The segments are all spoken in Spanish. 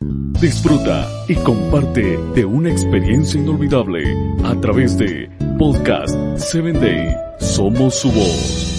Disfruta y comparte de una experiencia inolvidable a través de Podcast 7 Day. Somos su voz.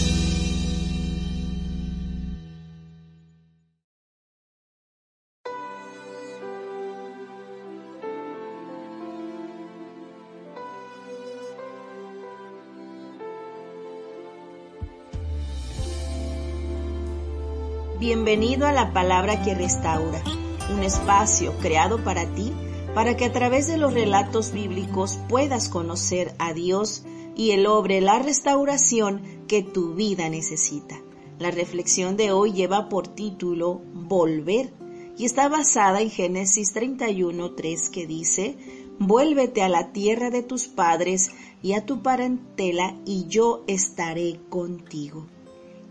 Bienvenido a la palabra que restaura, un espacio creado para ti, para que a través de los relatos bíblicos puedas conocer a Dios y el obre la restauración que tu vida necesita. La reflexión de hoy lleva por título Volver y está basada en Génesis 31.3 que dice, Vuélvete a la tierra de tus padres y a tu parentela y yo estaré contigo.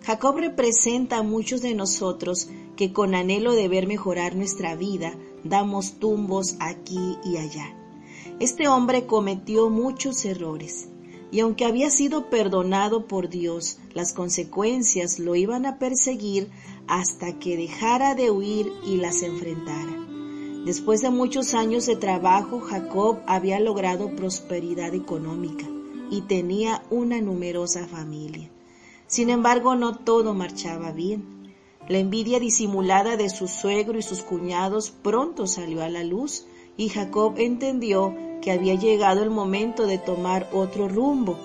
Jacob representa a muchos de nosotros que con anhelo de ver mejorar nuestra vida damos tumbos aquí y allá. Este hombre cometió muchos errores y aunque había sido perdonado por Dios, las consecuencias lo iban a perseguir hasta que dejara de huir y las enfrentara. Después de muchos años de trabajo, Jacob había logrado prosperidad económica y tenía una numerosa familia. Sin embargo, no todo marchaba bien. La envidia disimulada de su suegro y sus cuñados pronto salió a la luz y Jacob entendió que había llegado el momento de tomar otro rumbo.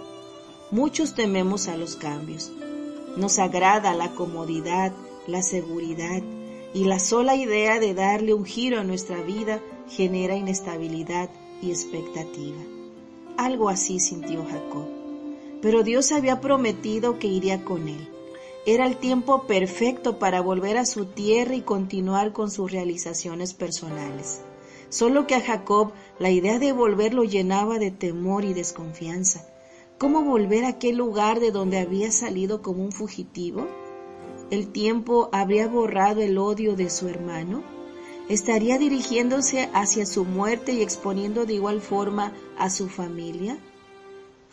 Muchos tememos a los cambios. Nos agrada la comodidad, la seguridad y la sola idea de darle un giro a nuestra vida genera inestabilidad y expectativa. Algo así sintió Jacob pero Dios había prometido que iría con él. Era el tiempo perfecto para volver a su tierra y continuar con sus realizaciones personales. Solo que a Jacob la idea de volver lo llenaba de temor y desconfianza. ¿Cómo volver a aquel lugar de donde había salido como un fugitivo? ¿El tiempo habría borrado el odio de su hermano? ¿Estaría dirigiéndose hacia su muerte y exponiendo de igual forma a su familia?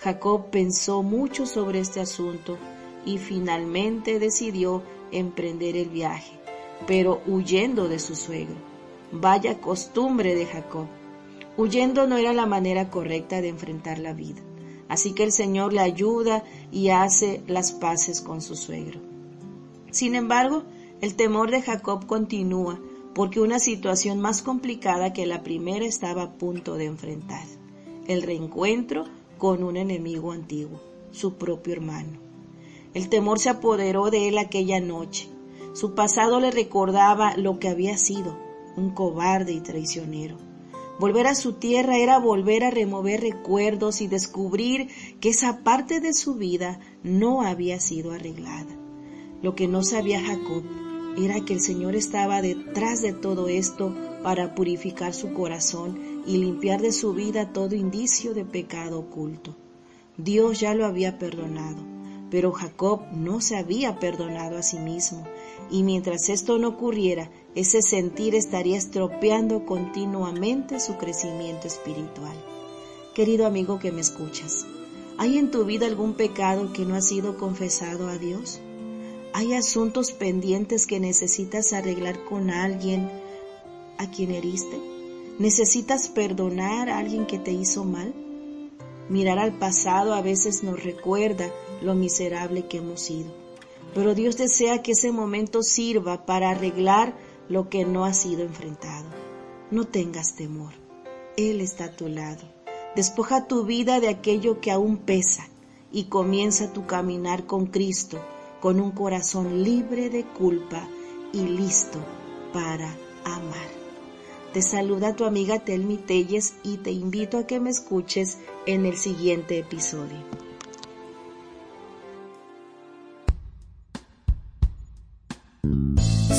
Jacob pensó mucho sobre este asunto y finalmente decidió emprender el viaje, pero huyendo de su suegro. Vaya costumbre de Jacob. Huyendo no era la manera correcta de enfrentar la vida. Así que el Señor le ayuda y hace las paces con su suegro. Sin embargo, el temor de Jacob continúa porque una situación más complicada que la primera estaba a punto de enfrentar. El reencuentro con un enemigo antiguo, su propio hermano. El temor se apoderó de él aquella noche. Su pasado le recordaba lo que había sido, un cobarde y traicionero. Volver a su tierra era volver a remover recuerdos y descubrir que esa parte de su vida no había sido arreglada. Lo que no sabía Jacob era que el Señor estaba detrás de todo esto para purificar su corazón y limpiar de su vida todo indicio de pecado oculto. Dios ya lo había perdonado, pero Jacob no se había perdonado a sí mismo, y mientras esto no ocurriera, ese sentir estaría estropeando continuamente su crecimiento espiritual. Querido amigo que me escuchas, ¿hay en tu vida algún pecado que no ha sido confesado a Dios? ¿Hay asuntos pendientes que necesitas arreglar con alguien a quien heriste? ¿Necesitas perdonar a alguien que te hizo mal? Mirar al pasado a veces nos recuerda lo miserable que hemos sido, pero Dios desea que ese momento sirva para arreglar lo que no ha sido enfrentado. No tengas temor, Él está a tu lado. Despoja tu vida de aquello que aún pesa y comienza tu caminar con Cristo con un corazón libre de culpa y listo para amar. Te saluda tu amiga Telmi Telles y te invito a que me escuches en el siguiente episodio.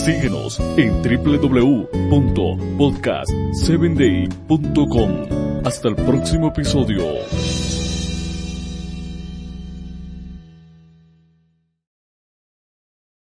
Síguenos en www.podcast7day.com. Hasta el próximo episodio.